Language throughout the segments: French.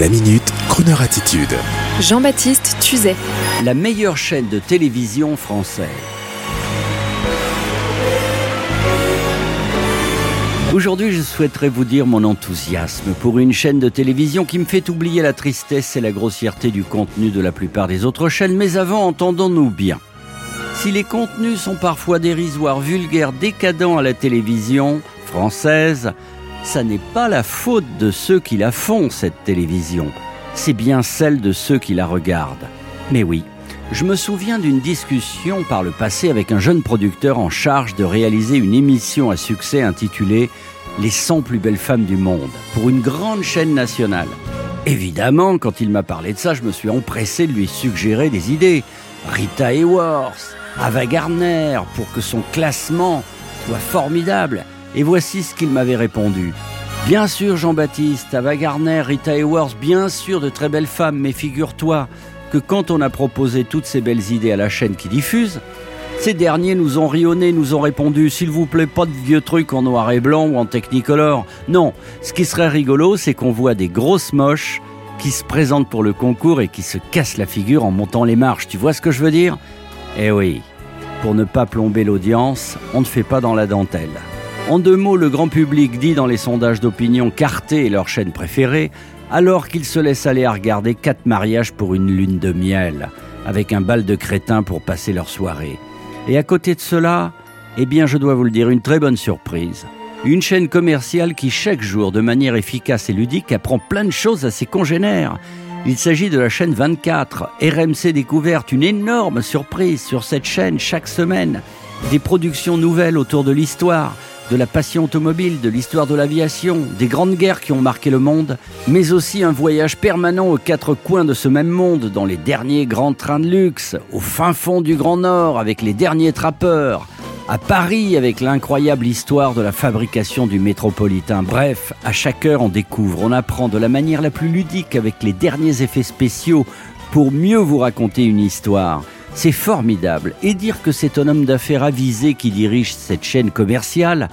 La minute, Kroneur attitude. Jean-Baptiste Tuzet. La meilleure chaîne de télévision française. Aujourd'hui, je souhaiterais vous dire mon enthousiasme pour une chaîne de télévision qui me fait oublier la tristesse et la grossièreté du contenu de la plupart des autres chaînes. Mais avant, entendons-nous bien. Si les contenus sont parfois dérisoires, vulgaires, décadents à la télévision française, ça n'est pas la faute de ceux qui la font, cette télévision. C'est bien celle de ceux qui la regardent. Mais oui, je me souviens d'une discussion par le passé avec un jeune producteur en charge de réaliser une émission à succès intitulée Les 100 plus belles femmes du monde pour une grande chaîne nationale. Évidemment, quand il m'a parlé de ça, je me suis empressé de lui suggérer des idées. Rita Hayworth, Ava Gardner, pour que son classement soit formidable. Et voici ce qu'il m'avait répondu. Bien sûr, Jean-Baptiste, Ava Gardner, Rita Hayworth, bien sûr de très belles femmes, mais figure-toi que quand on a proposé toutes ces belles idées à la chaîne qui diffuse, ces derniers nous ont rionné, nous ont répondu S'il vous plaît, pas de vieux trucs en noir et blanc ou en technicolor. Non, ce qui serait rigolo, c'est qu'on voit des grosses moches qui se présentent pour le concours et qui se cassent la figure en montant les marches. Tu vois ce que je veux dire? Eh oui, pour ne pas plomber l'audience, on ne fait pas dans la dentelle. En deux mots, le grand public dit dans les sondages d'opinion qu'Arte est leur chaîne préférée, alors qu'ils se laissent aller à regarder quatre mariages pour une lune de miel, avec un bal de crétins pour passer leur soirée. Et à côté de cela, eh bien je dois vous le dire, une très bonne surprise. Une chaîne commerciale qui chaque jour, de manière efficace et ludique, apprend plein de choses à ses congénères. Il s'agit de la chaîne 24, RMC Découverte, une énorme surprise sur cette chaîne chaque semaine. Des productions nouvelles autour de l'histoire, de la passion automobile, de l'histoire de l'aviation, des grandes guerres qui ont marqué le monde, mais aussi un voyage permanent aux quatre coins de ce même monde, dans les derniers grands trains de luxe, au fin fond du Grand Nord avec les derniers trappeurs, à Paris avec l'incroyable histoire de la fabrication du métropolitain. Bref, à chaque heure on découvre, on apprend de la manière la plus ludique avec les derniers effets spéciaux pour mieux vous raconter une histoire. C'est formidable. Et dire que c'est un homme d'affaires avisé qui dirige cette chaîne commerciale,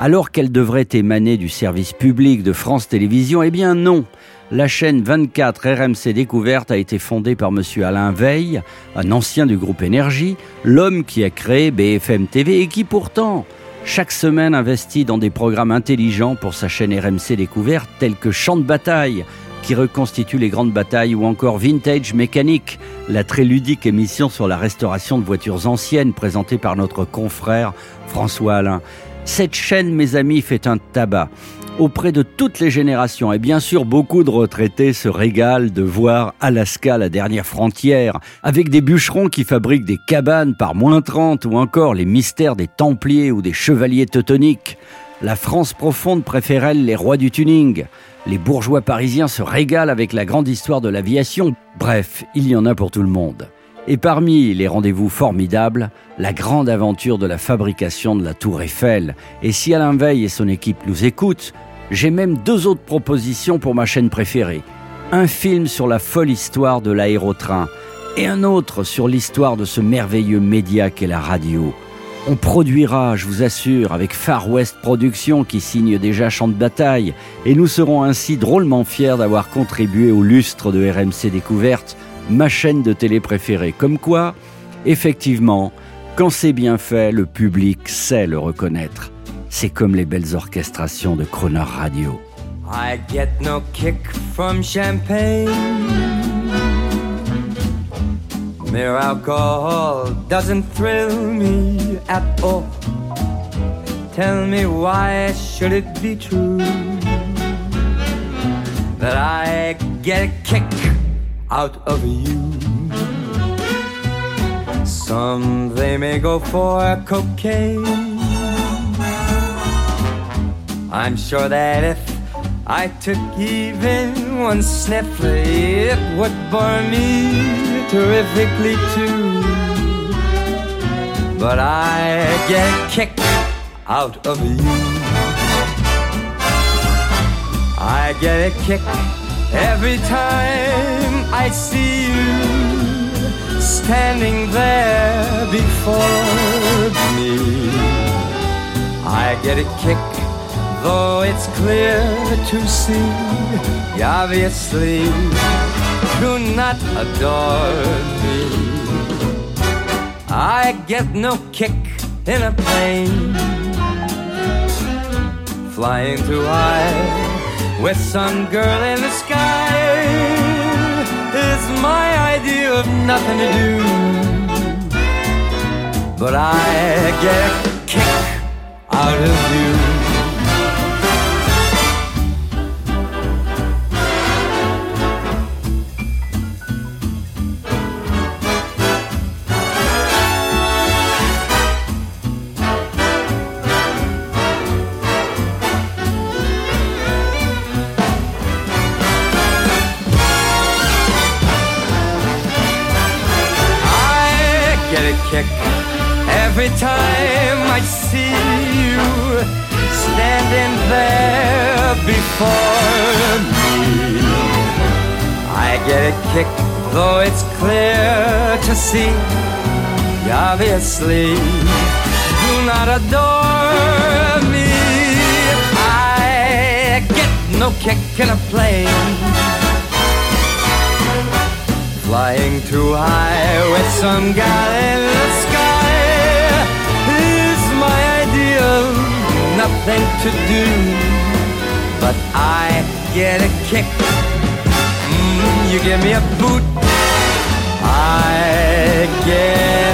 alors qu'elle devrait émaner du service public de France Télévisions, eh bien non. La chaîne 24 RMC Découverte a été fondée par M. Alain Veil, un ancien du groupe Énergie, l'homme qui a créé BFM TV et qui pourtant, chaque semaine investit dans des programmes intelligents pour sa chaîne RMC Découverte tels que Champ de bataille, qui reconstitue les grandes batailles, ou encore Vintage Mécanique, la très ludique émission sur la restauration de voitures anciennes présentée par notre confrère François Alain. Cette chaîne, mes amis, fait un tabac auprès de toutes les générations. Et bien sûr, beaucoup de retraités se régalent de voir Alaska, la dernière frontière, avec des bûcherons qui fabriquent des cabanes par moins 30 ou encore les mystères des Templiers ou des Chevaliers teutoniques. La France profonde préfère elle les rois du tuning. Les bourgeois parisiens se régalent avec la grande histoire de l'aviation. Bref, il y en a pour tout le monde. Et parmi les rendez-vous formidables, la grande aventure de la fabrication de la Tour Eiffel. Et si Alain Veil et son équipe nous écoutent, j'ai même deux autres propositions pour ma chaîne préférée. Un film sur la folle histoire de l'aérotrain et un autre sur l'histoire de ce merveilleux média qu'est la radio. On produira, je vous assure, avec Far West Productions qui signe déjà Champ de bataille, et nous serons ainsi drôlement fiers d'avoir contribué au lustre de RMC Découverte, ma chaîne de télé préférée. Comme quoi, effectivement, quand c'est bien fait, le public sait le reconnaître. C'est comme les belles orchestrations de Croner Radio. I get no kick from champagne. Mere alcohol doesn't thrill me at all. Tell me why should it be true that I get a kick out of you? Some they may go for cocaine. I'm sure that if I took even one sniff, it would bore me terrifically too. But I get a kick out of you. I get a kick every time I see you standing there before me. I get a kick though it's clear to see, obviously do not adore me. I get no kick in a plane, flying too high with some girl in the sky is my idea of nothing to do. But I get a kick out of you. Kick every time I see you standing there before me. I get a kick, though it's clear to see. You obviously do not adore me. I get no kick in a plane flying too high with some guy in the sky. Is my idea nothing to do but I get a kick. Mm, you give me a boot I get